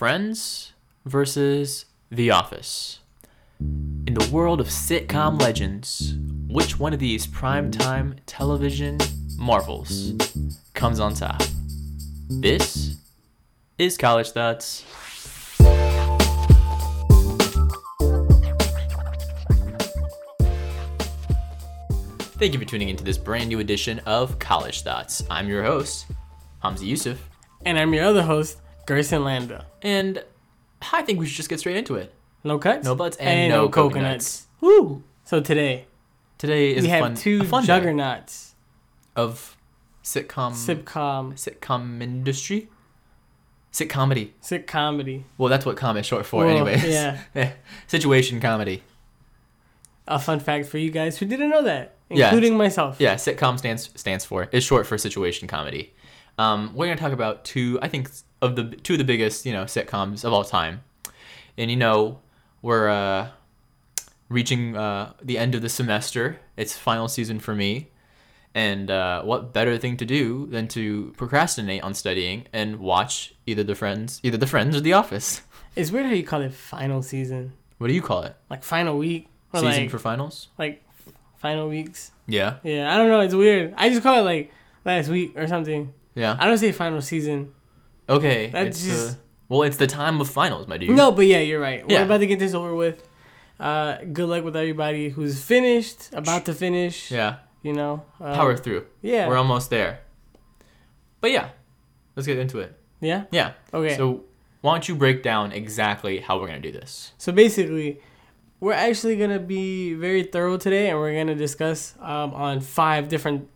Friends versus The Office. In the world of sitcom legends, which one of these primetime television marvels comes on top? This is College Thoughts. Thank you for tuning into this brand new edition of College Thoughts. I'm your host, Hamza Yusuf, And I'm your other host, Gerson Landa. and I think we should just get straight into it. No cuts? No butts and no coconuts. Woo! So today, Today is we have fun, two fun juggernauts. of sitcom Sitcom. sitcom industry, sitcomedy. Sitcomedy. Well, that's what com is short for, Well, anyways. yeah. Situation comedy. A fun fact for you guys who didn't know that, Yeah. including myself. Yeah, sitcom stands stands for is short for situation comedy. Um, we're gonna talk about two, I think, of the two of the biggest, you know, sitcoms of all time. And you know, we're uh, reaching uh, the end of the semester. It's final season for me. And uh, what better thing to do than to procrastinate on studying and watch either the Friends, either the Friends or The Office. It's weird how you call it final season. What do you call it? Like final week. Or Season like, for finals? like final weeks. Yeah, Yeah, I don't know. It's weird. I just call it like last week or something. Yeah. I don't say final season. Okay. That's it's just- the, well, it's the time of finals, my dude. No, but yeah, you're right. We're about to get this over with. Uh, good luck with everybody who's finished, about to finish. Yeah. You know, um, Power through. Yeah. We're almost there. But yeah, let's get into it. yeah. Yeah. Okay. So, So why don't you break down exactly how we're gonna do this? So basically, we're actually gonna be very thorough today, and we're gonna discuss um, on five different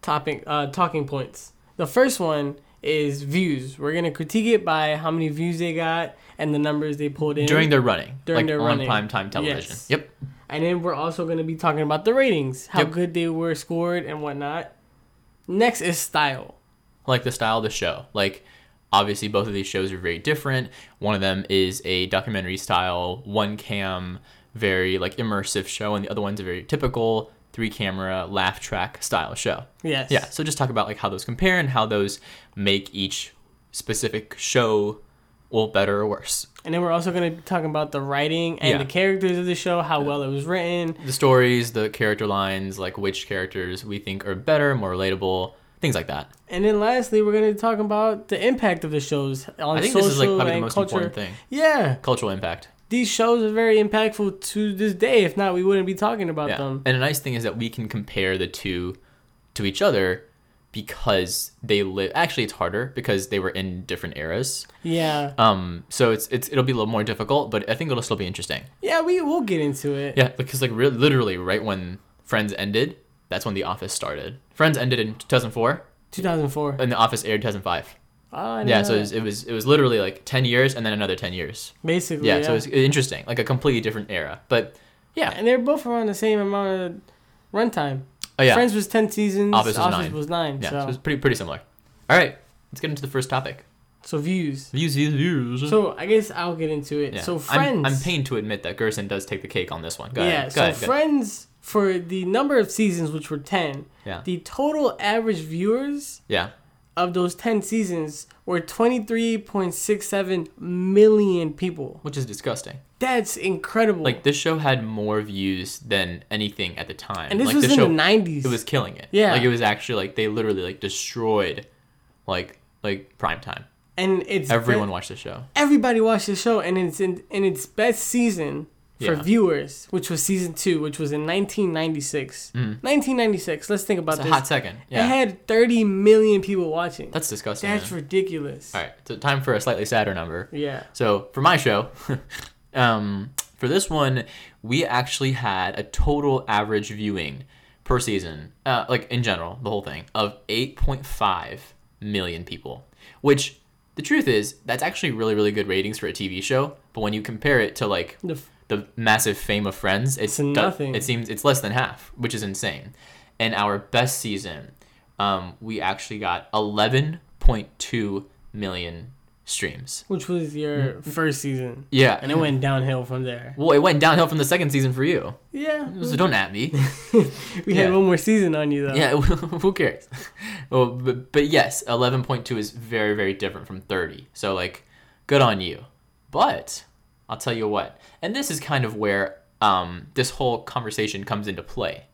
topic uh, talking points. The first one is views. We're gonna critique it by how many views they got and the numbers they pulled in During their running, During like their on running. primetime television. Yes. Yep. And then we're also going to be talking about the ratings, how Yep. good they were scored and whatnot. Next is style. Like the style of the show. Like obviously both of these shows are very different. One of them is a documentary style, one cam, very like immersive show, and the other one's a very typical three camera laugh track style show. Yes. Yeah, so just talk about like how those compare and how those make each specific show well better or worse. And then we're also going to be talking about the writing and Yeah. the characters of the show, how well it was written. The stories, the character lines, like which characters we think are better, more relatable, things like that. And then lastly, we're going to talk about the impact of the shows on I think social this is like probably the most culture. important thing. Yeah. Cultural impact. These shows are very impactful to this day. If not, we wouldn't be talking about Yeah. them. And a nice thing is that we can compare the two to each other because they live actually it's harder because they were in different eras. Yeah. Um so it's it's it'll be a little more difficult, but I think it'll still be interesting. Yeah, we will get into it. Yeah, because like re- literally right when Friends ended, that's when The Office started. Friends ended in 2004, 2004. and The Office aired 2005. Oh, Yeah, so it was, it was it was literally like 10 years and then another 10 years. basically. Yeah, Yeah, so it's interesting, like a completely different era. But yeah, and they're both around the same amount of runtime. oh yeah, Friends was 10 seasons. Office Office, was nine. was 9. yeah, so so. it's pretty pretty similar. All right, let's get into the first topic. so views. Views, views, views. So I guess I'll get into it. yeah. So I'm- Friends. I'm, pained to admit that Gerson does take the cake on this one. Go yeah. ahead. So ahead. Friends for the number of seasons, which were 10, Yeah, the total average viewers yeah. Of those 10 seasons were 23.67 million people. Which is disgusting. That's incredible. Like this show had more views than anything at the time. and this like was the in show, the 90s. it was killing it. Yeah. like it was actually like they literally like destroyed, like like prime time. and it's Everyone watched the show. everybody watched the show and it's in, in its best season for Yeah. viewers, which was season 2, which was in 1996. 1996. Let's think about It's Mm. a this. hot second. It had 30 million people watching. that's disgusting. That's man. ridiculous. All right, so time for a slightly sadder number. Yeah. So for my show, um, for this one, we actually had a total average viewing per season, uh, like in general, the whole thing, of 8.5 million people. Which the truth is, that's actually really, really good ratings for a TV show. But when you compare it to like The the massive fame of Friends, it's It's nothing. It seems it's less than half, which is insane. And our best season, um, we actually got 11.2 million streams. which was your first season. Yeah, And it went downhill from there. Well, it went downhill from the second season for you. Yeah. So don't at me. We yeah. had one more season on you, though. yeah, who cares? Well, but, but yes, 11.2 is very, very different from 30. So, like, good on you. But I'll tell you what, and this is kind of where um, this whole conversation comes into play.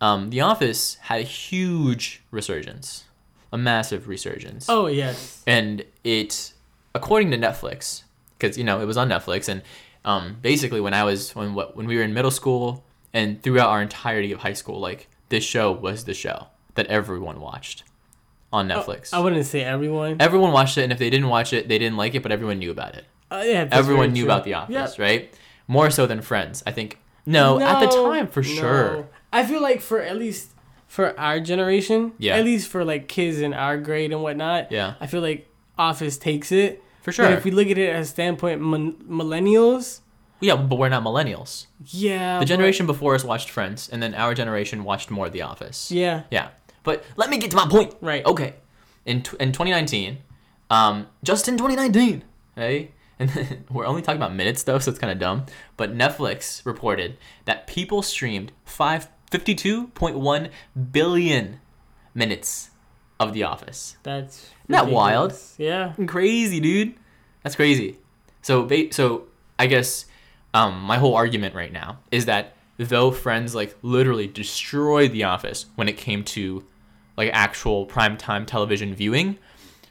Um, the Office had a huge resurgence, a massive resurgence Oh yes. and it according to netflix because you know it was on netflix and um, basically when i was when when we were in middle school and throughout our entirety of high school like this show was the show that everyone watched on netflix I wouldn't say everyone. everyone watched it and if they didn't watch it they didn't like it but everyone knew about it Uh, yeah, everyone knew true. about the office Yep. right more so than friends i think no, at the time for no. sure I feel like for at least for our generation, Yeah. at least for like kids in our grade and whatnot, yeah I feel like Office takes it. for sure But if we look at it as a standpoint, millennials, yeah but we're not millennials yeah, the but- generation before us watched friends and then our generation watched more the office yeah, Yeah, but let me get to my point. Right. Okay. In tw- in 2019, um, just in 2019, hey, and we're only talking about minutes though, so it's kind of dumb. But Netflix reported that people streamed five. 52.1 billion minutes of The Office. that's Isn't that wild? Yeah, Crazy, dude. That's crazy. So, so I guess um, my whole argument right now is that though Friends like literally destroyed The Office when it came to like actual primetime television viewing,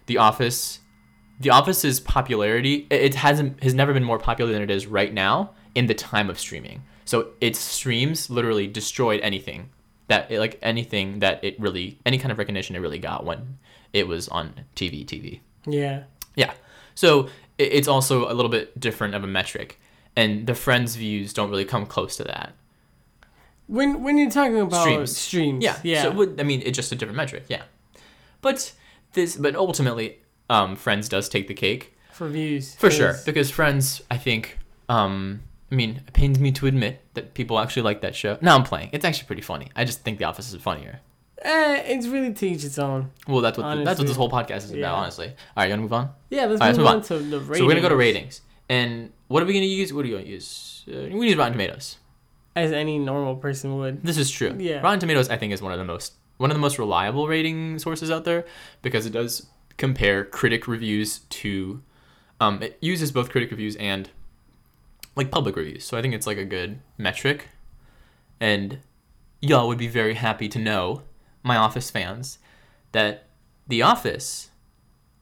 The Office, The Office's popularity it it hasn't has never been more popular than it is right now in the time of streaming. So its streams literally destroyed anything that like anything that it really any kind of recognition it really got when it was on TV TV. yeah, Yeah. So it's also a little bit different of a metric, and the friends' views don't really come close to that. when when you're talking about Streams. streams, Yeah. yeah, So it would, I mean, it's just a different metric. Yeah. But this, but ultimately, um, Friends does take the cake for views for sure, 'cause- because Friends, I think, um, I mean, it pains me to admit that people actually like that show. No, I'm playing. It's actually pretty funny. I just think The Office is funnier. Eh, it's really to each its own. Well, that's what that's what this whole podcast is about. Yeah. Honestly. All right, you wanna move on? Yeah, let's right, move let's on move to the ratings. So we're gonna go to ratings, and what are we gonna use? What are you gonna use? Uh, we use Rotten Tomatoes. as any normal person would. This is true. Yeah. Rotten Tomatoes, I think, is one of the most one of the most reliable rating sources out there because it does compare critic reviews to. Um, it uses both critic reviews and like public reviews, so I think it's like a good metric. And y'all would be very happy to know, my Office fans, that The Office,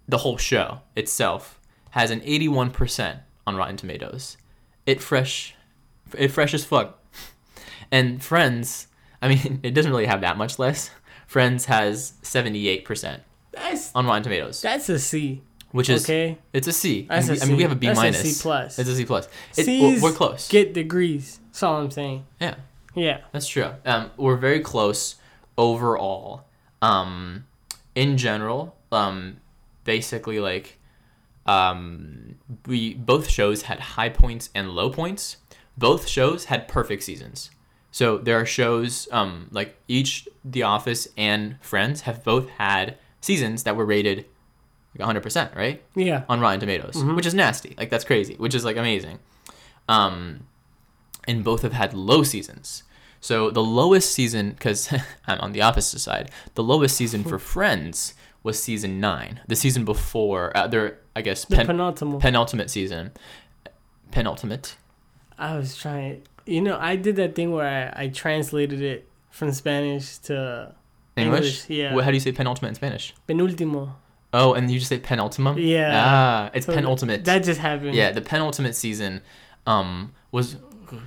the whole show itself, has an eighty-one percent on Rotten Tomatoes. It fresh, it fresh as fuck. And Friends, I mean, it doesn't really have that much less. Friends has 78% That's on Rotten Tomatoes, that's a C. which is Okay, it's a C. That's I a mean, I mean, we have a B That's a minus. C plus. It's a C plus. It, C's we're close. get degrees. That's all I'm saying. yeah, Yeah, that's true. Um, we're very close overall. Um, in general, um, basically like, um, we both shows had high points and low points. Both shows had perfect seasons. So there are shows um, like each The Office and Friends have both had seasons that were rated like 100%, right? yeah. On Rotten Tomatoes, which is nasty. Like that's crazy, which is like amazing. Um, and both have had low seasons. So the lowest season, because I'm on the opposite side, the lowest season for Friends was season nine, the season before uh, their, I guess, The penultimate. penultimate season. Penultimate. I was trying. You know, I did that thing where I, I translated it from Spanish to English? English, yeah. How do you say penultimate in Spanish? penultimo. Oh, and you just say penultimum? Yeah. Ah, it's So penultimate. That just happened. yeah, the penultimate season um was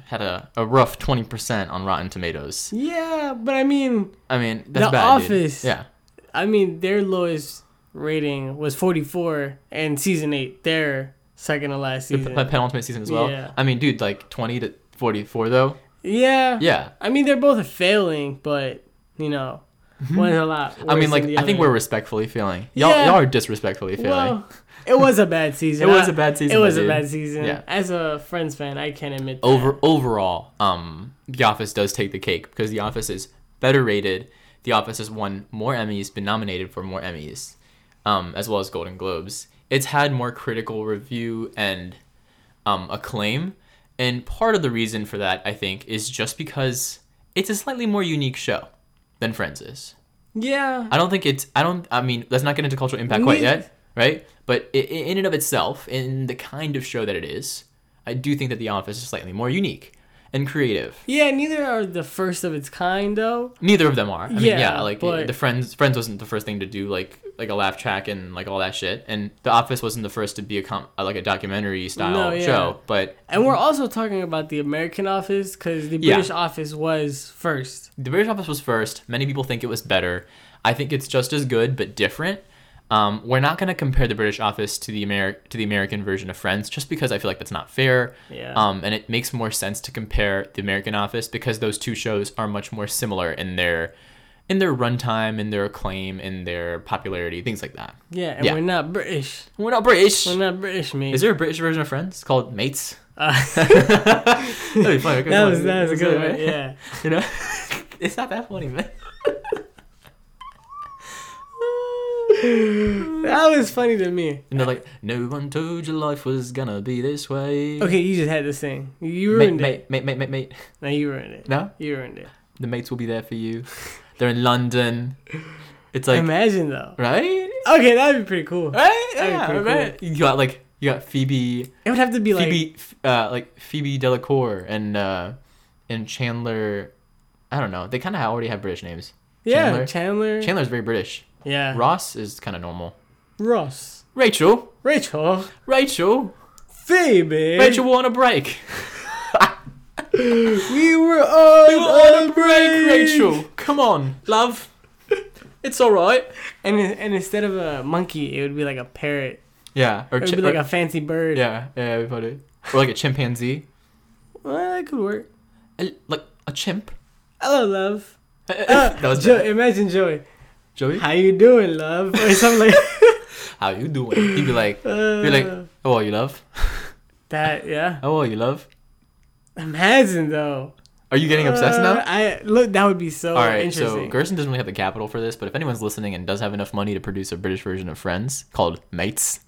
had a, a rough 20% on Rotten Tomatoes. Yeah, but I mean, I mean, that's The bad. dude. Office. Yeah. I mean, their lowest rating was 44, and season eight, their second to last The season. p- penultimate season as well. Yeah. I mean, dude, like 20 to 44 though. yeah. Yeah. I mean, they're both failing, but you know, one's a lot. Mm-hmm. I mean, like I think we're respectfully failing. Y'all Yeah. y'all are disrespectfully failing. Well, it was a bad season. it was a bad season. It was though, a bad season. Yeah. As a Friends fan, I can't admit that. Over overall, um, The Office does take the cake because The Office is better rated. The Office has won more Emmys, been nominated for more Emmys, um, as well as Golden Globes. It's had more critical review and um, acclaim, and part of the reason for that, I think, is just because it's a slightly more unique show than Friends is. Yeah. I don't think it's. I don't. I mean, let's not get into cultural impact quite yet. right? But i- i- in and of itself, in the kind of show that it is, I do think that The Office is slightly more unique and creative. Yeah, neither are the first of its kind though. Neither of them are. I mean, Yeah, yeah, like but- the Friends. Friends wasn't the first thing to do like like a laugh track and like all that shit, and The Office wasn't the first to be a com- uh, like a documentary style No, yeah. show. But And we're also talking about the American Office because the Yeah. British Office was first. The British Office was first. Many people think it was better. I think it's just as good, but different. Um, we're not going to compare the British Office to the Amer- to the American version of Friends, just because I feel like that's not fair. Yeah. Um, and it makes more sense to compare the American Office because those two shows are much more similar in their in their runtime, in their acclaim, in their popularity, things like that. Yeah, and yeah. we're not British. We're not British. We're not British, mate. Is there a British version of Friends called Mates? Uh, That'd be funny. that was that was a good one. Yeah. You know, it's not that funny, man. That was funny to me. And they're like, "No one told you life was gonna be this way." Okay, you just had to sing. You mate, ruined it. mate, mate, mate, mate, mate. No, you ruined it. No, You ruined it. the mates will be there for you. They're in London. It's like Imagine though. right, Okay, that'd be pretty cool. right, That'd yeah, pretty right. You got like you got Phoebe, It would have to be like Phoebe, uh, like Phoebe Delacour and uh, and Chandler. I don't know. They kind of already have British names. yeah, Chandler. Chandler. Chandler's very British. Yeah. Ross is kind of normal. Ross. Rachel, Rachel. Rachel, Phoebe. Rachel, we're on a break. We were on, We were on a break, Rachel. Come on, love. It's all right. And and instead of a monkey, it would be like a parrot. Yeah, or, It would chi- be like or- a fancy bird. yeah, yeah, that'd be funny. Or like a chimpanzee, Well, that could work. A- like a chimp. Hello, love. that Uh, was jo- imagine Joey. Joey. How you doing, love? Or something like. How you doing? He'd be like, Uh, be like, how are you, love? that. Yeah. How are you, love? Imagine though. Are you getting obsessed Uh, now? I look. That would be so All right, so. Gerson doesn't really have the capital for this, but if anyone's listening and does have enough money to produce a British version of Friends called Mates,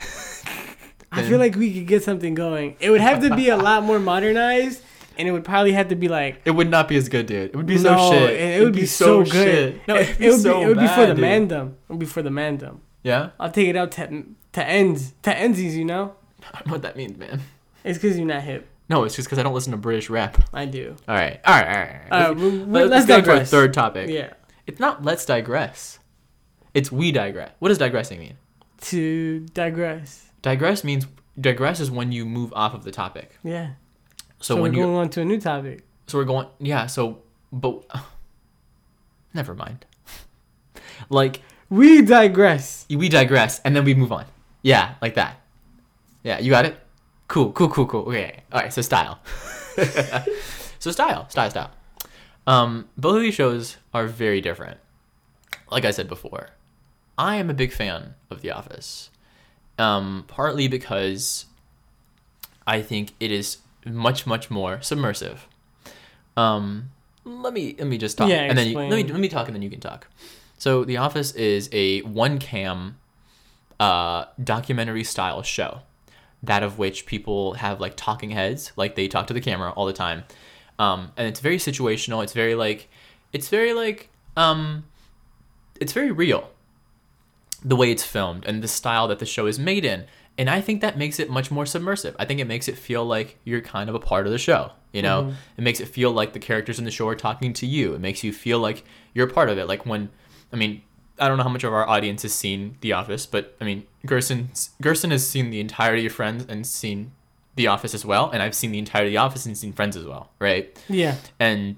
I feel like we could get something going. It would have to be a lot more modernized, and it would probably have to be like. it would not be as good, dude. It would be so no, shit. It, it would be, so, good. shit. No, it, be it would so be. It would be for the dude. mandem. It would be for the mandem. Yeah, I'll take it out to to ends to endsies. You know, I don't know what that means, man. it's because you're not hip. No, it's just because I don't listen to British rap. I do. All right, all right, all right. All right, Let's- we- let's, let's go to our third topic. Yeah. It's not let's digress. It's we digress. What does digressing mean? To digress. Digress means digress is when you move off of the topic. Yeah. So, So, when we're you going on to a new topic. so we're going yeah. So but never mind. like We digress. we digress and then we move on. Yeah, like that. Yeah, you got it. Cool, cool, cool, cool. Okay, all right. So style. so style, style, style. Um, both of these shows are very different. Like I said before, I am a big fan of The Office. Um, partly because I think it is much, much more submersive. Um, let me let me just talk, Yeah, and then you, let me let me talk, and then you can talk. So, The Office is a one cam, uh, documentary style show, that of which people have like talking heads, like they talk to the camera all the time, um, and it's very situational. It's very like, it's very like, um, it's very real the way it's filmed and the style that the show is made in. And I think that makes it much more submersive. I think it makes it feel like you're kind of a part of the show. You know, it makes it feel like the characters in the show are talking to you. It makes you feel like you're a part of it. Like when, I mean, I don't know how much of our audience has seen The Office, but I mean, Gerson Gerson has seen the entirety of Friends and seen The Office as well, and I've seen the entirety of The Office and seen Friends as well, right? Yeah. and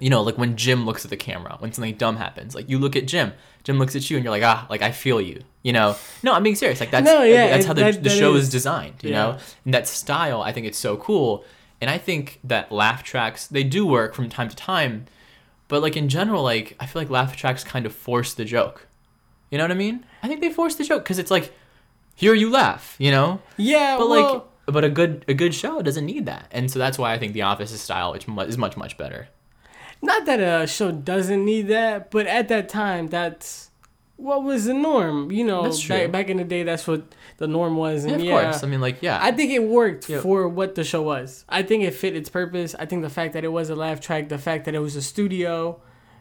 you know like when jim looks at the camera when something dumb happens like you look at jim jim looks at you and you're like ah like i feel you you know? No i'm being serious. Like that's No, yeah, that's it- how the, that- the that show is, is- designed you yeah. know and that style i think it's so cool. And i think that laugh tracks they do work from time to time but like in general like i feel like laugh tracks kind of force the joke. You know what i mean? I think they force the joke because it's like here you laugh you know? Yeah. but well, like but a good a good show doesn't need that. And so that's why i think the office's style is mu- is much much better. Not that a show doesn't need that, but at that time, that's what was the norm. You know, back, back in the day, that's what the norm was. yeah, And of yeah, course i mean like yeah I think it worked Yeah. for what the show was. I think it fit its purpose. I think the fact that it was a laugh track, the fact that it was a studio,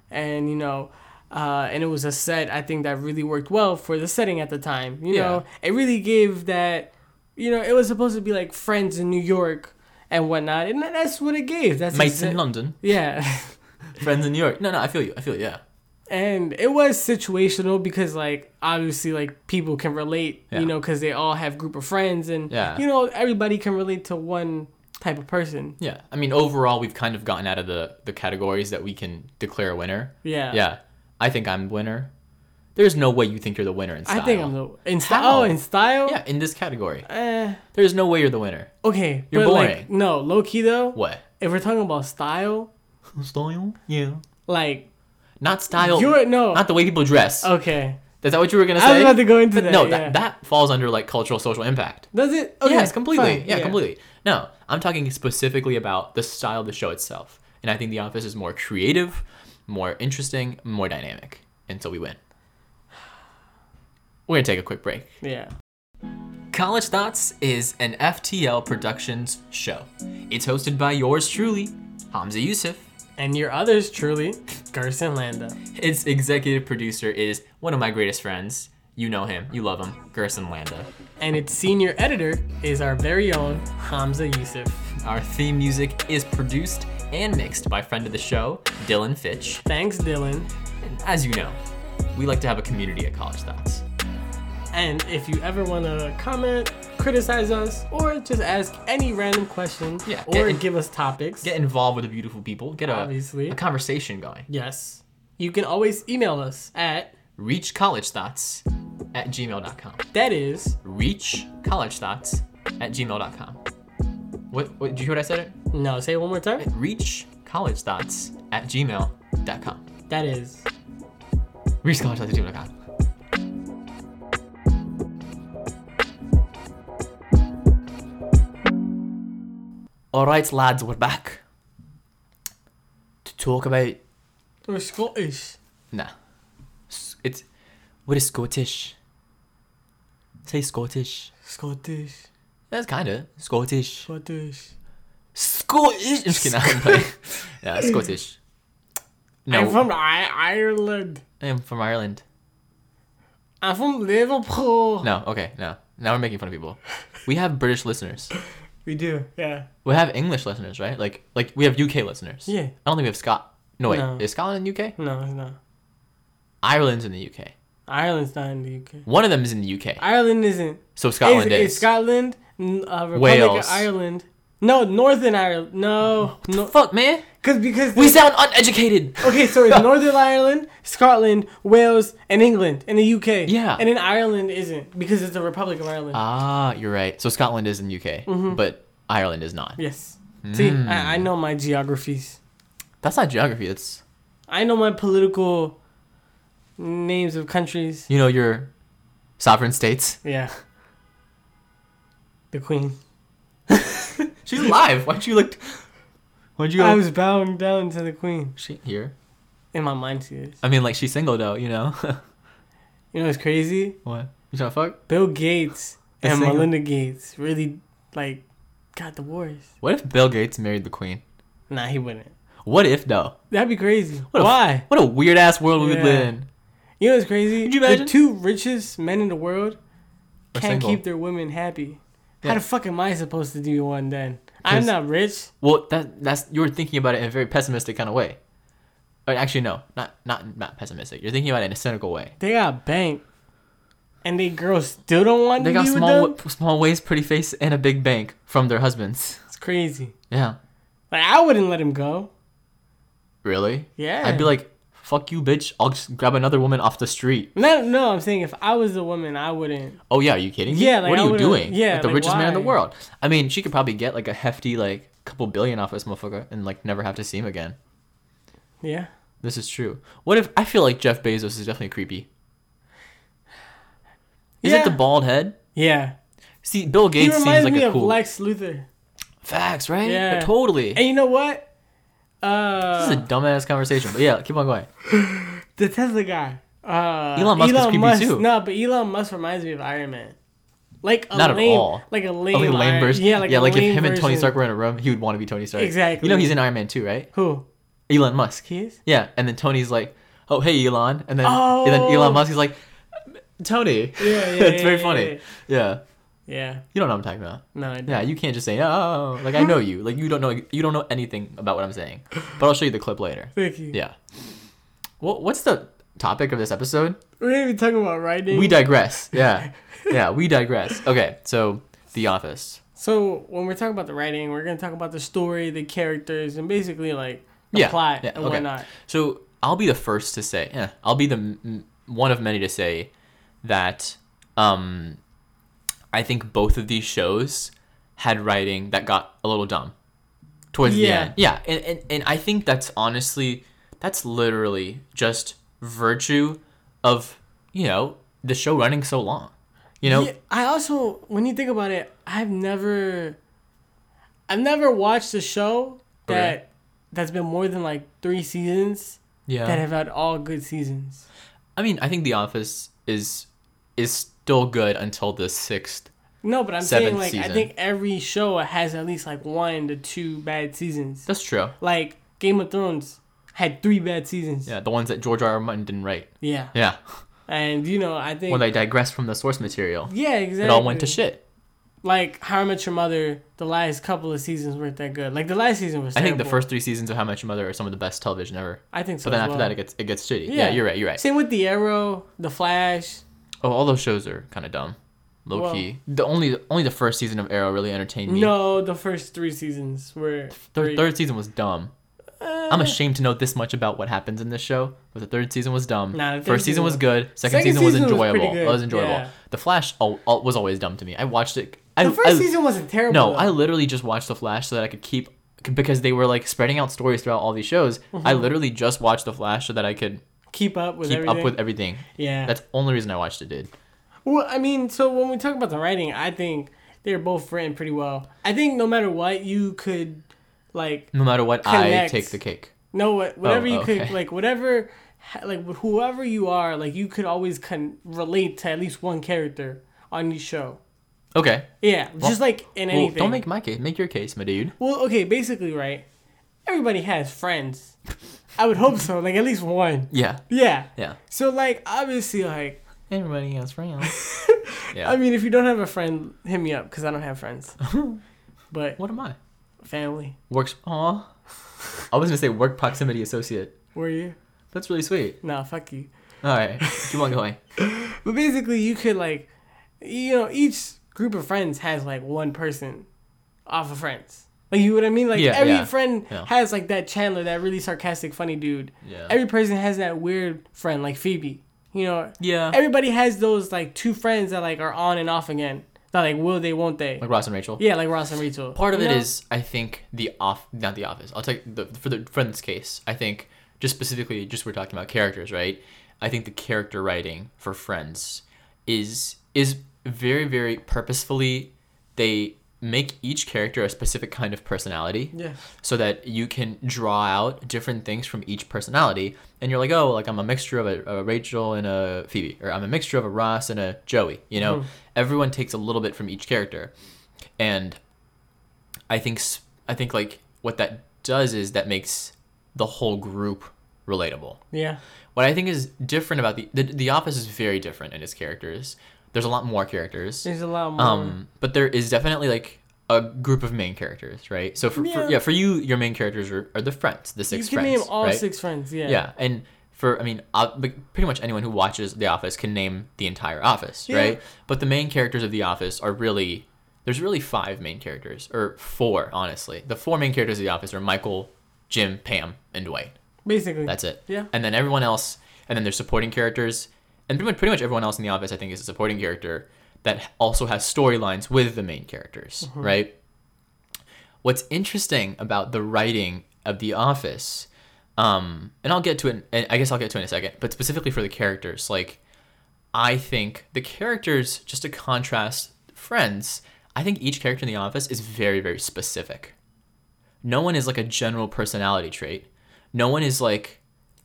and you know, uh, and it was a set I think that really worked well for the setting at the time. You Yeah. know, it really gave that. You know, it was supposed to be like Friends in New York and whatnot, and that's what it gave. That's Mates in London, Yeah. friends in New York. No, no, I feel you. I feel you. Yeah. And it was situational because like obviously like people can relate Yeah. you know because they all have group of friends and Yeah. you know everybody can relate to one type of person Yeah. I mean, overall, we've kind of gotten out of the the categories that we can declare a winner. yeah Yeah. I think I'm winner. There's no way you think you're the winner in style. i think i'm the in style oh in style Yeah, in this category. eh, There's no way you're the winner. okay You're but, like, boring. no low key though What? if we're talking about style Style? Yeah. like Not style. you're no Not the way people dress. okay Is that what you were gonna say? i was about to go into But that no, yeah. that, that falls under like cultural social impact. does it okay yes, completely. fine, Yeah, completely. No, I'm talking specifically about the style of the show itself. And I think The Office is more creative, more interesting, more dynamic. And so we win. We're going to take a quick break. yeah College Thoughts is an FTL Productions show. It's hosted by yours truly, Hamza Yusuf. And your others truly gerson landa Its executive producer is one of my greatest friends. You know him, you love him, Gerson Landa. and its senior editor is our very own hamza yusuf Our theme music is produced and mixed by friend of the show, Dylan Fitch. thanks dylan And as you know, we like to have a community at College Thoughts. And if you ever want to comment, criticize us, or just ask any random question, Yeah, or and- give us topics, Get involved with the beautiful people. Get a, Obviously. a conversation going. yes, you can always email us at Reach College Thoughts at gmail.com. that is Reach College Thoughts at gmail.com. What, what did you hear what I said it? no. Say it one more time. Reach College Thoughts at gmail.com. That is Reach College Thoughts at gmail.com. Alright, lads, we're back. To talk about. we're Scottish. Nah. It's. What is Scottish? Say Scottish. Scottish. That's kinda. Scottish. Scottish. Scottish! I'm just kidding, play. yeah, Scottish. No, I'm from I- Ireland. I'm from Ireland. I'm from Liverpool. No, okay, no. Now we're making fun of people. We have British listeners. We do. Yeah. We have English listeners, right? Like, like we have UK listeners. Yeah. I don't think we have Scot. No wait, No. is Scotland in the UK? No, it's not. Ireland's in the UK. Ireland's not in the UK. One of them is in the UK. Ireland isn't. So Scotland is, is. is Scotland, n- uh, Republic Wales. of Ireland. No, Northern Ireland. No, no, Fuck, man. cause because We sound uneducated. okay, so it's Northern Ireland, Scotland, Wales, and England, and the UK. Yeah. and then Ireland isn't because it's the Republic of Ireland. Ah, you're right. So Scotland is in the UK, Mm-hmm. but Ireland is not. yes. See, Hmm. I, I know my geographies. That's not geography. That's I know my political names of countries. you know your sovereign states. Yeah. The Queen. She's alive. Why'd you look? Why'd you? Look I was bowing down to the Queen. she here. In my mind, she is. I mean, like she's single though. You know. You know what's crazy? what? You trying to fuck? Bill Gates and single. Melinda Gates really like got divorced. What if Bill Gates married the Queen? Nah, he wouldn't. What if though? That'd be crazy. What a- Why? What a weird ass world we would live in. You know what's crazy? Could you imagine? The two richest men in the world can't single. keep their women happy. How the fuck am I supposed to do one then? I'm not rich. Well, that that's you're thinking about it in a very pessimistic kind of way. Or actually, no, not not not pessimistic. You're thinking about it in a cynical way. They got bank, and they girls still don't want They to got be with small them. small waist, pretty face, and a big bank from their husbands. It's crazy. Yeah, Like I wouldn't let him go. really? Yeah. I'd be like, "Fuck you, bitch! I'll just grab another woman off the street." No, no. I'm saying if I was a woman, I wouldn't. Oh yeah, are you kidding me? Yeah, like, what I are you doing? yeah, like the like, richest man in the world. I mean, she could probably get like a hefty like couple billion off this motherfucker and like never have to see him again. Yeah. This is true. What if I feel like Jeff Bezos is definitely creepy? Is Yeah. it the bald head? Yeah. See, Bill He Gates seems reminds like me a of cool Lex Luthor. facts, right? Yeah. totally. And you know what? This Uh, is a dumbass conversation, but yeah, keep on going. the Tesla guy. Uh, Elon Musk is creepy too. No, but Elon Musk reminds me of Iron Man. Like a Not at all. like a lame, Oh, like a lame version. Yeah, like yeah, like if lame him and Tony. Stark were in a room, he would want to be Tony Stark. Exactly. You know he's in Iron Man too, right? Who? Elon Musk. He is. Yeah, and then Tony's like, oh hey Elon, and then Oh. and then Elon Musk is like, Tony. Yeah, yeah, it's yeah, very yeah, funny. Yeah. Yeah. you don't know what I'm talking about. No, I don't. Yeah, you can't just say oh, like I know you, like you don't know, you don't know anything about what I'm saying. But I'll show you the clip later. Thank you. Yeah. What what's the topic of this episode? We're gonna be talking about writing. We digress. Yeah, yeah, we digress. Okay, so The Office. So when we're talking about the writing, we're gonna talk about the story, the characters, and basically like the Yeah, plot yeah, and okay. whatnot. So I'll be the first to say, yeah, I'll be the m- one of many to say that um, I think both of these shows had writing that got a little dumb towards the end. Yeah, and, and and I think that's honestly that's literally just virtue of you know the show running so long. You know, Yeah, I also, when you think about it, I've never, I've never watched a show that Okay. that's been more than like three seasons yeah. that have had all good seasons. I mean, I think The Office is is still good until the sixth. No, but I'm saying like I think every show has at least like one to two bad seasons. That's true. Like Game of Thrones had three bad seasons. Yeah, the ones that George R. R. Martin didn't write. Yeah. Yeah, And you know, I think when they digressed from the source material, yeah, exactly. it all went to shit. Like How I Met Your Mother, the last couple of seasons weren't that good. Like the last season was. I think the first three seasons of How Much Your Mother are some of the best television ever. I think so. But then after well. that, it gets it gets shitty. Yeah. Yeah. you're right. You're right. Same with the Arrow, the Flash. Oh, all those shows are kind of dumb, low Well- key. The only only the first season of Arrow really entertained me. No, the first three seasons were. the third season was dumb. Uh, I'm ashamed to know this much about what happens in this show, but the third season was dumb. Nah, First season was was- good. Second, Second season was was enjoyable. It was enjoyable. yeah. The Flash oh, oh, was always dumb to me. I watched it. I, The first I- season wasn't terrible. No, though. I literally just watched The Flash so that I could keep because they were like spreading out stories throughout all these shows. I literally just watched The Flash so that I could keep up with keep everything. up with everything. Yeah. That's the only reason I watched it, dude. Well, I mean, so when we talk about the writing, I think they're both written pretty well. I think no matter what, you could like No matter what, I take the cake. no what oh, whatever you Oh, okay. could like whatever like whoever you are, like you could always con- relate to at least one character on each show. Okay. Yeah, just like in Well, anything. don't make my case. Make your case, my dude. Well, okay, basically, right? Everybody has friends. I would hope so, like at least one. Yeah. Yeah. Yeah. So like obviously like Everybody has friends. yeah. I mean if you don't have a friend, hit me up because I don't have friends. but what am I? family, Works. Aw. I was gonna say work proximity associate. were you? That's really sweet. Nah, fuck you. All right. Keep on going. But basically, you could like, you know, each group of friends has like one person off of friends. Like you know what I mean? Like Yeah, every yeah, friend yeah. has like that Chandler, that really sarcastic, funny dude. Yeah. Every person has that weird friend, like Phoebe. You know, yeah. everybody has those like two friends that like are on and off again. That like will they, won't they? like Ross and Rachel. yeah, like Ross and Rachel. Part of You it know? is, I think, the off, not the office. I'll take the for the friend's case. I think just specifically, just we're talking about characters, right? I think the character writing for Friends is is very very purposefully. They make each character a specific kind of personality, yeah, so that you can draw out different things from each personality. And you're like, oh, like I'm a mixture of a, a Rachel and a Phoebe, or I'm a mixture of a Ross and a Joey. You know, Mhm. everyone takes a little bit from each character, and I think I think like what that does is that makes the whole group relatable. yeah, What I think is different about the the, the Office is very different in its characters. There's a lot more characters. there's a lot more. Um, but there is definitely like a group of main characters, right? So for yeah, Yeah. for, yeah, for you, your main characters are, are the friends, the six. you can friends, name all right? six friends. Yeah, Yeah, and for I mean, uh, pretty much anyone who watches The Office can name the entire Office, Yeah. right? But the main characters of The Office are really there's really five main characters, or four, honestly. The four main characters of The Office are Michael, Jim, Pam, and Dwight. basically. That's it. Yeah. And then everyone else, and then there's supporting characters, and pretty much, pretty much everyone else in the office, I think, is a supporting character that also has storylines with the main characters, Mm-hmm. right? What's interesting about the writing of The Office, um, and I'll get to it. I guess I'll get to it in a second, but specifically for the characters, like I think the characters, just to contrast Friends, I think each character in The Office is very, very specific. No one is like a general personality trait. No one is like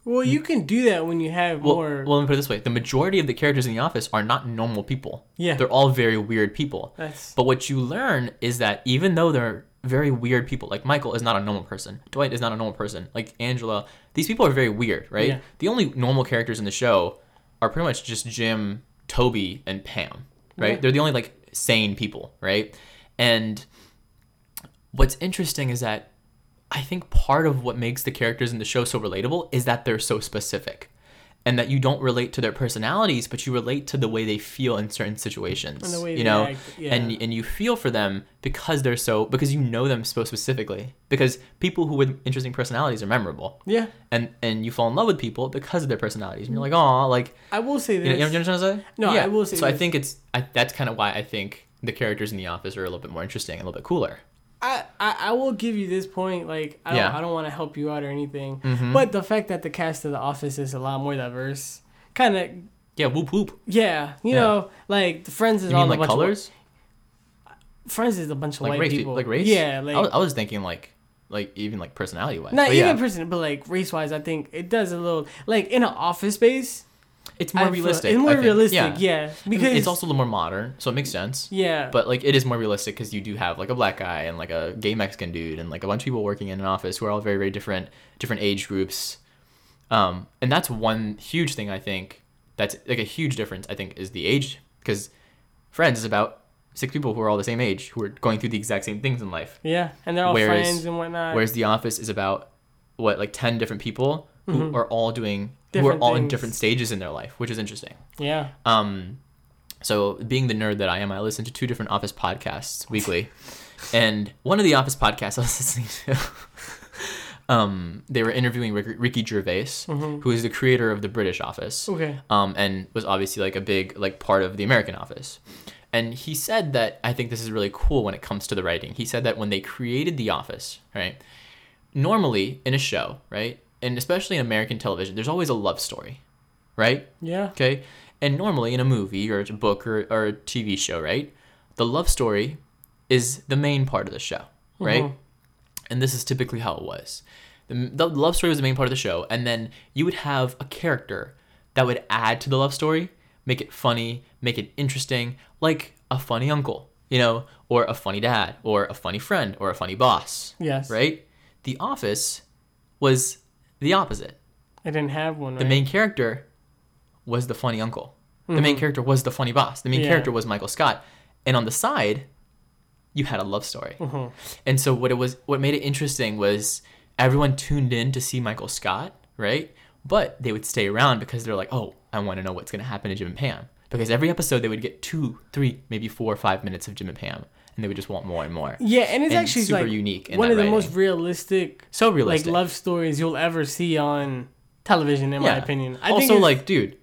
well, hmm. you can do that when you have well, more. well, let me put it this way: the majority of the characters in the office are not normal people. Yeah. they're all very weird people. That's But what you learn is that even though they're very weird people. Like Michael is not a normal person. Dwight is not a normal person. Like Angela, these people are very weird, right? Yeah. The only normal characters in the show are pretty much just Jim, Toby, and Pam, right? Yeah. They're the only like sane people, right? And what's interesting is that I think part of what makes the characters in the show so relatable is that they're so specific. And that you don't relate to their personalities, but you relate to the way they feel in certain situations. And the way you know, act, yeah. and and you feel for them because they're so because you know them so specifically. Because people who with interesting personalities are memorable, Yeah, and and you fall in love with people because of their personalities. And you're mm. like, oh, like I will say you know, you know what I'm trying to say? No, I will say So I think it's I, that's kind of why I think the characters in The Office are a little bit more interesting, a little bit cooler. I, I, I will give you this point. Like, I don't. I don't want to help you out or anything. Mhm. But the fact that the cast of The Office is a lot more diverse, kind of, Yeah, whoop whoop. yeah, you Yeah. know, like the Friends is You all mean a like bunch colors? Of, Friends is a bunch of Like white race? people. Like race? Yeah, like I was, I was thinking like like even like personality wise. not but even yeah, person, but like race wise, I think it does a little like in an office space. It's more I realistic. It's more realistic, Yeah. yeah. And Because it's also a little more modern, so it makes sense. yeah, But like it is more realistic because you do have like a black guy and like a gay Mexican dude and like a bunch of people working in an office who are all very very different different age groups. Um, and that's one huge thing I think that's like a huge difference I think is the age because Friends is about six people who are all the same age who are going through the exact same things in life. yeah, and they're all Whereas- friends and whatnot. Whereas The Office is about what like ten different people who are all doing who are Mm-hmm. All in things. different stages in their life, which is interesting. yeah, Um, so being the nerd that I am, I listen to two different Office podcasts weekly, and one of the Office podcasts I was listening to, um, they were interviewing Rick, Ricky Gervais, who is the creator of the British Office, okay, um, and was obviously like a big like part of the American Office. And he said that I think this is really cool when it comes to the writing. He said that when they created The Office, right? Normally in a show, right, and especially in American television, there's always a love story, right? yeah, Okay. And normally in a movie or a book or, or a TV show, right? The love story is the main part of the show, right? Mhm. And this is typically how it was. The, the love story was the main part of the show. And then you would have a character that would add to the love story, make it funny, make it interesting, like a funny uncle, you know, or a funny dad, or a funny friend, or a funny boss, yes, right? The Office was the opposite I didn't have one. Right? the main character was the funny uncle. The main character was the funny boss. The main Mm-hmm. Yeah. character was Michael Scott. And on the side, you had a love story. Mhm. And so what it was what made it interesting was everyone tuned in to see Michael Scott, right? But they would stay around because they're like, "Oh, I want to know what's going to happen to Jim and Pam." Because every episode they would get 2, 3, maybe 4 or 5 minutes of Jim and Pam, and they would just want more and more. Yeah, and it's And actually super like unique one of the writing. most realistic, So realistic. like love stories you'll ever see on television, in my opinion. I also, like, dude,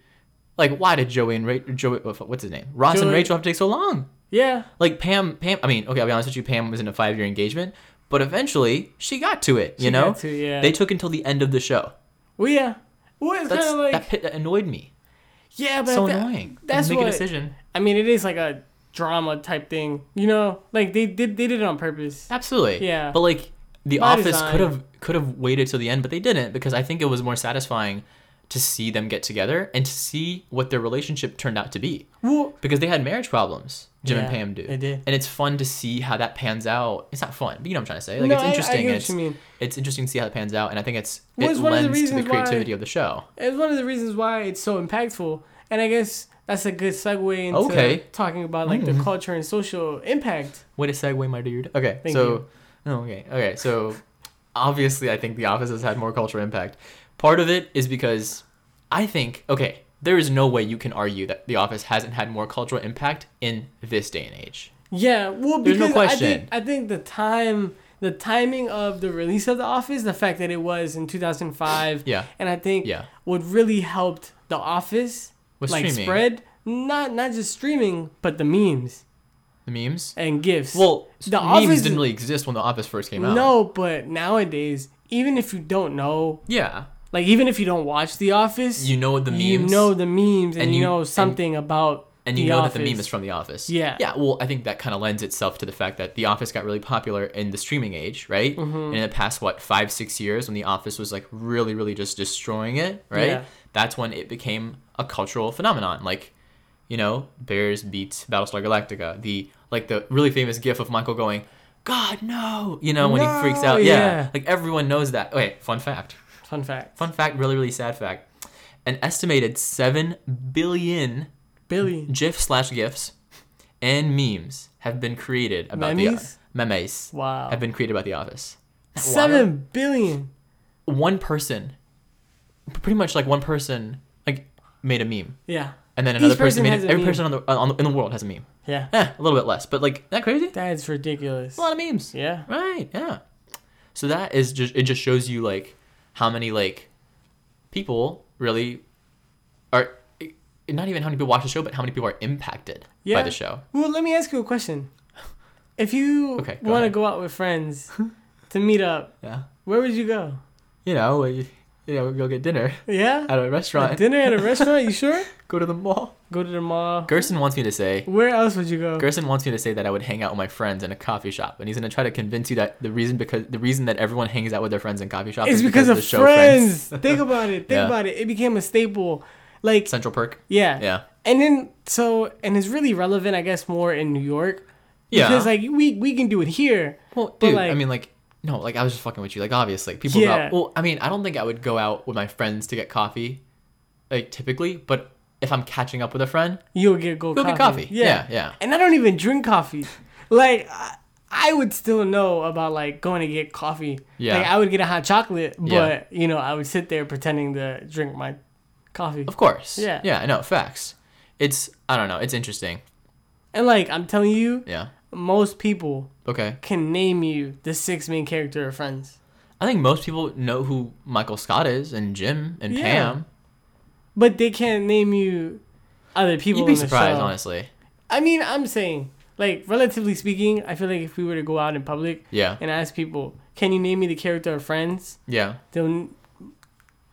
like, why did Joey and Rachel, Joey, what's his name, Ross and Rachel have to take so long? yeah, Like Pam, Pam. I mean, okay, I'll be honest with you. Pam was in a five-year engagement, but eventually she got to it. You She know, got to, yeah. they took until the end of the show. well, yeah. Well, it's kind of like that, that annoyed me. yeah, but so that- annoying. That's make what a decision. I mean. It is like a drama type thing, you know. Like they did, they did it on purpose. Absolutely. Yeah. But like, The By Office design. could have could have waited till the end, but they didn't because I think it was more satisfying to see them get together and to see what their relationship turned out to be Well, because they had marriage problems. Jim and Pam do. they did. And it's fun to see how that pans out. It's not fun, but you know what I'm trying to say. Like No, it's I- I interesting. what it's, you mean. it's interesting to see how it pans out, and I think it's Well, it it's one of the lends to the reasons why- creativity of the show. it's one of the reasons why it's so impactful, and I guess that's a good segue into Okay. talking about like Mm. the culture and social impact. Way a segue, my dude. Okay, Thank so you. no, okay, okay. So obviously, I think The Office has had more cultural impact. Part of it is because I think okay, there is no way you can argue that The Office hasn't had more cultural impact in this day and age. Yeah, well, There's because no I think question. I think the time, the timing of the release of The Office, the fact that it was in 2005, Yeah, and I think yeah. what really helped The Office With like streaming, spread not not just streaming, but the memes the memes. and gifs. Well, The memes Office- didn't really exist when The Office first came out. no, but nowadays, even if you don't know, Yeah, like even if you don't watch The Office, you know the memes. you know the memes and, And you, you- know something about and you The know Office. that the meme is from The Office. Yeah. Yeah. Well, I think that kind of lends itself to the fact that The Office got really popular in the streaming age, right? Mm-hmm. And in the past, what five, six years, when The Office was like really, really just destroying it, right? Yeah. That's when it became a cultural phenomenon. Like, you know, Bears beets Battlestar Galactica. The like the really famous GIF of Michael going, God no, you know when he freaks out. Yeah. yeah. like everyone knows that. Okay, fun fact. Fun fact. Fun fact, really really sad fact. An estimated seven billion Billy. GIF slash GIFs and memes have been created about Memes? the memes Wow. have been created about the office. Seven billion. One person, pretty much like one person, like made a meme, Yeah. and then Each another person person made it. Every meme. person on the, on the in the world has a meme. Yeah. Eh, a little bit less, but like that crazy? That's ridiculous. A lot of memes. Yeah. Right. Yeah. So that is just it. Just shows you like how many like people really are. Not even how many people watch the show, but how many people are impacted Yeah. by the show. Well, let me ask you a question. If you Okay, want to go out with friends to meet up, Yeah. where would you go? You know, you, you know, go get dinner Yeah? at a restaurant. Dinner at a restaurant? You sure? go to the mall. Go to the mall. Gerson wants me to say. Where else would you go? Gerson wants me to say that I would hang out with my friends in a coffee shop, and he's gonna try to convince you that the reason because the reason that everyone hangs out with their friends in coffee shops is because, of of the show friends. Think about it. Think Yeah. about it. It became a staple. Like, Central Perk. yeah. Yeah. And then, so, and it's really relevant, I guess, more in New York. Yeah. Because, like, we, we can do it here. Well, But, dude, like- I mean, like, no, like I was just fucking with you. Like, obviously, people go. Yeah. Out, well, I mean, I don't think I would go out with my friends to get coffee, like typically. But if I'm catching up with a friend, You'll get go go coffee. get coffee. Yeah, yeah. And I don't even drink coffee. Like, I, I would still know about, like, going to get coffee. Yeah. Like, I would get a hot chocolate, but, Yeah. you know, I would sit there pretending to drink my coffee. Of course. Yeah. Yeah. I know. Facts. It's I don't know. It's interesting. And, like, I'm telling you, Yeah. most people Okay. can name you the six main character of Friends. I think most people know who Michael Scott is and Jim and Yeah. Pam. But they can't name you other people You'd be surprised, honestly. I mean, I'm saying, like, relatively speaking, I feel like if we were to go out in public Yeah. and ask people, can you name me the character of Friends? Yeah. They'll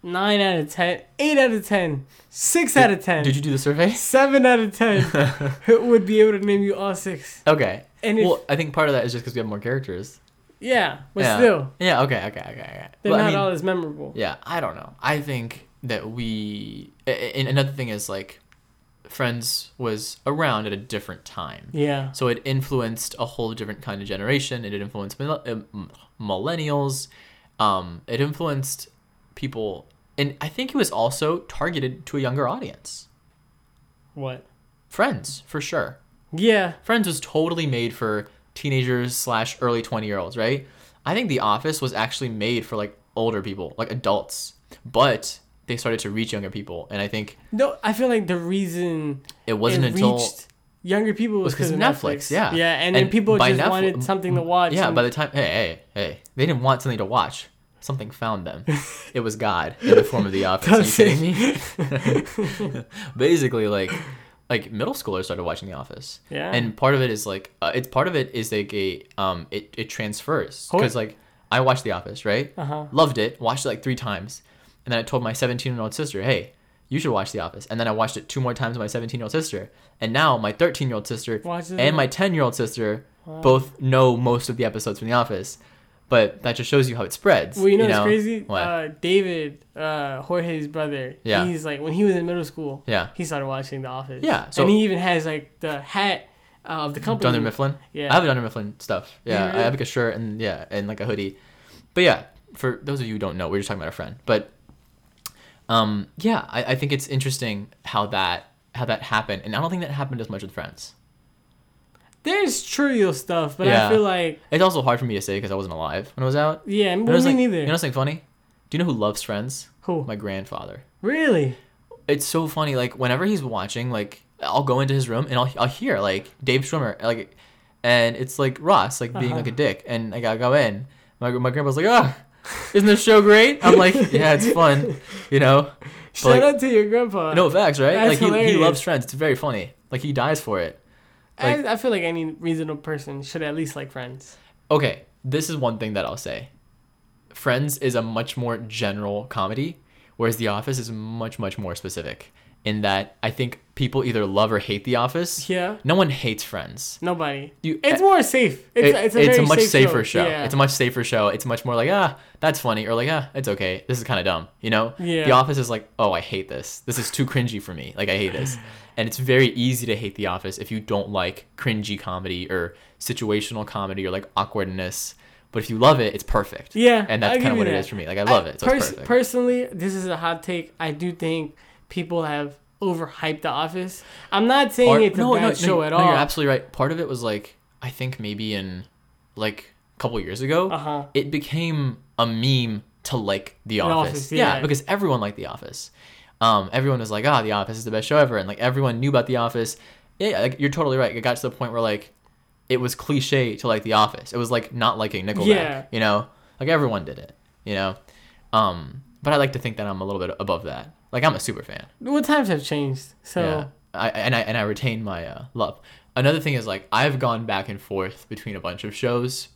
nine out of ten, eight out of ten, six out of ten, Did you do the survey? seven out of ten Who would be able to name you all six. Okay. And if, Well, I think part of that is just because we have more characters. yeah, but yeah. still, Yeah. Okay. Okay. Okay. Okay. they're Well, I not mean- all as memorable. Yeah, I don't know. I think that we and another thing is like Friends was around at a different time. Yeah. So it influenced a whole different kind of generation. It influenced uh, millennials. Um, it influenced people, and I think it was also targeted to a younger audience. What? Friends, for sure. Yeah. Friends was totally made for teenagers slash early twenty year olds, right? I think The Office was actually made for like older people, like adults, but they started to reach younger people, and I think No, I feel like the reason it wasn't it until reached younger people was was 'cause because of of Netflix, yeah. Yeah, and, then people just Netflix- wanted something to watch. yeah. and- By the time, hey, hey, hey, they didn't want something to watch. Something found them. it was God in the form of The Office. Are you kidding me? Basically, like like middle schoolers started watching The Office. Yeah. And part of it is like uh, it's part of it is like a um it it transfers because like I watched The Office right, Uh-huh. loved it, watched it like three times, and then I told my 17 year old sister, hey. You should watch The Office, and then I watched it two more times with my 17 year old sister, and now my 13 year old sister Watches and it. my 10 year old sister both know most of the episodes from The Office, but that just shows you how it spreads. Well, you know what's crazy? What? Uh, David, uh, Jorge's brother. Yeah. He's like when he was in middle school. Yeah. He started watching The Office. Yeah, so- and he even has like the hat uh, of the company. Dunder Mifflin. Yeah. I have a Dunder Mifflin stuff. Yeah, Yeah, I have like a shirt and yeah, and like a hoodie. But yeah, for those of you who don't know, we are just talking about a friend. But um, yeah, I, I think it's interesting how that how that happened, and I don't think that happened as much with friends. There's trivial stuff, but Yeah. I feel like It's also hard for me to say because I wasn't alive when it was out. yeah, You me like, neither. You know something funny? Do you know who loves Friends? Who? My grandfather. really? it's so funny. Like whenever he's watching, like I'll go into his room and I'll I'll hear like Dave Schwimmer, like, and it's like Ross, like being Uh-huh. like a dick, and like I go in. My my grandpa's like, oh, isn't this show great? I'm like, yeah, it's fun, you know. Shout like- out to your grandpa. No facts, right? That's like he, he loves Friends. It's very funny. Like he dies for it. Like- I, I feel like any reasonable person should at least like Friends. Okay, this is one thing that I'll say. Friends is a much more general comedy, whereas The Office is much much more specific. in that I think people either love or hate The Office. Yeah. No one hates Friends. Nobody. You, It's eh, more safe. It's, it- it's a, very much safe safer show. Yeah. It's a much safer show. It's much more like ah, that's funny, or like ah, it's okay. This is kind of dumb, you know. Yeah. The Office is like, oh, I hate this. This is too cringy for me. Like I hate this, and it's very easy to hate The Office if you don't like cringy comedy or situational comedy or like awkwardness. But if you love it, it's perfect. Yeah, and that's kind of what it that. is for me. Like I love it. So it's pers- personally, this is a hot take. I do think people have overhyped The Office. I'm not saying Part- it's a bad show at no, all. You're absolutely right. Part of it was like I think maybe in like a couple years ago, Uh-huh. it became a meme to like The Office. Office, yeah. yeah. because everyone liked The Office. Um, everyone was like, "Ah, The Office is the best show ever," and like everyone knew about The Office. Yeah, like, you're totally right. It got to the point where like it was cliche to like The Office. It was like not liking Nickelback. Yeah. You know, like everyone did it. You know, um, but I like to think that I'm a little bit above that. Like I'm a super fan. well, times have changed. So Yeah. I and I and I retain my uh, love. Another thing is like I've gone back and forth between a bunch of shows.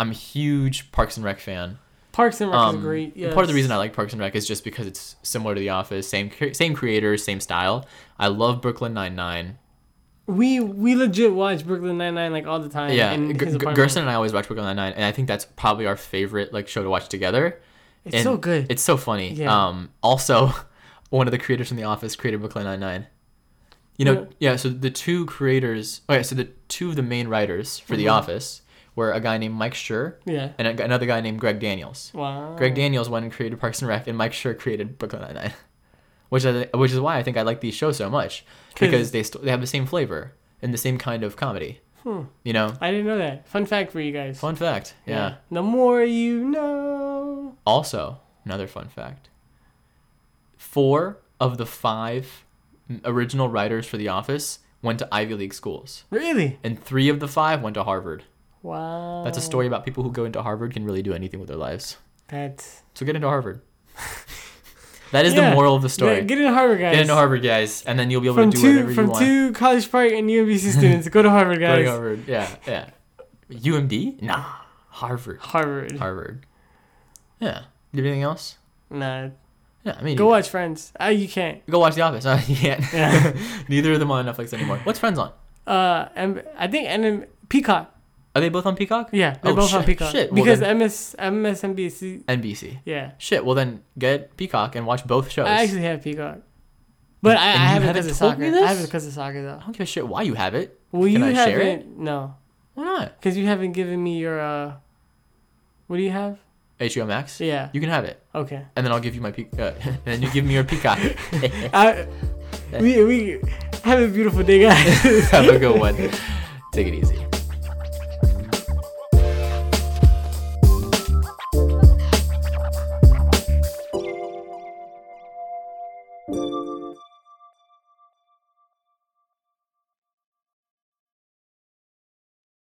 I'm a huge Parks and Rec fan. Parks and Rec Um, is great. Yes. Part of the reason I like Parks and Rec is just because it's similar to The Office, same same creators, same style. I love Brooklyn Nine Nine. we we legit watch Brooklyn Nine Nine like all the time. Yeah, G- his G- apartment. Gerson and I always watch Brooklyn Nine Nine, and I think that's probably our favorite like show to watch together. It's And so good. It's so funny. Yeah. Um, also, one of the creators from The Office created Brooklyn Nine Nine. You know, yeah. So the two creators, okay, so the two of the main writers for The Mhm. Office were a guy named Mike Schur yeah. and a, another guy named Greg Daniels. Wow. Greg Daniels went and created Parks and Rec, and Mike Schur created Brooklyn Nine Nine, which I, which is why I think I like these shows so much because they st- they have the same flavor and the same kind of comedy. Hmm. You know, I didn't know that. Fun fact for you guys. fun fact. yeah. The more you know. Also, another fun fact four of the five original writers for The Office went to Ivy League schools, Really? and three of the five went to Harvard. Wow. That's a story about people who go into Harvard can really do anything with their lives. That's So get into Harvard. that is Yeah. the moral of the story. Get, get into Harvard, guys. Get into Harvard, guys, and then you'll be able From to do two whatever you from want. two College Park and UMBC students, go to Harvard, guys. Go to Harvard. Yeah, yeah. UMD? Nah. Harvard. Harvard. Harvard. Yeah. Do anything else? Nah. Yeah, I mean, Go watch Friends. Ah, you can't. Go watch The Office. Uh, you can't. Yeah. Neither of them on Netflix anymore. What's Friends on? Uh, and I think and then Peacock. Are they both on Peacock? Yeah, they're Oh, both on Peacock. shit. Well, because then- MS MSNBC. NBC. Yeah, Shit. Well, then get Peacock and watch both shows. I actually have Peacock, but I, I have it because of soccer. I have it because of soccer though. I don't give a shit why you have it. Well, Can you I haven't. share it? No, Why not? because you haven't given me your. uh What do you have? HBO Max. Yeah. You can have it, Okay. and then I'll give you my peacock. uh, and then you give me your Peacock. I, we we have a beautiful day, guys. have a good one. Take it easy.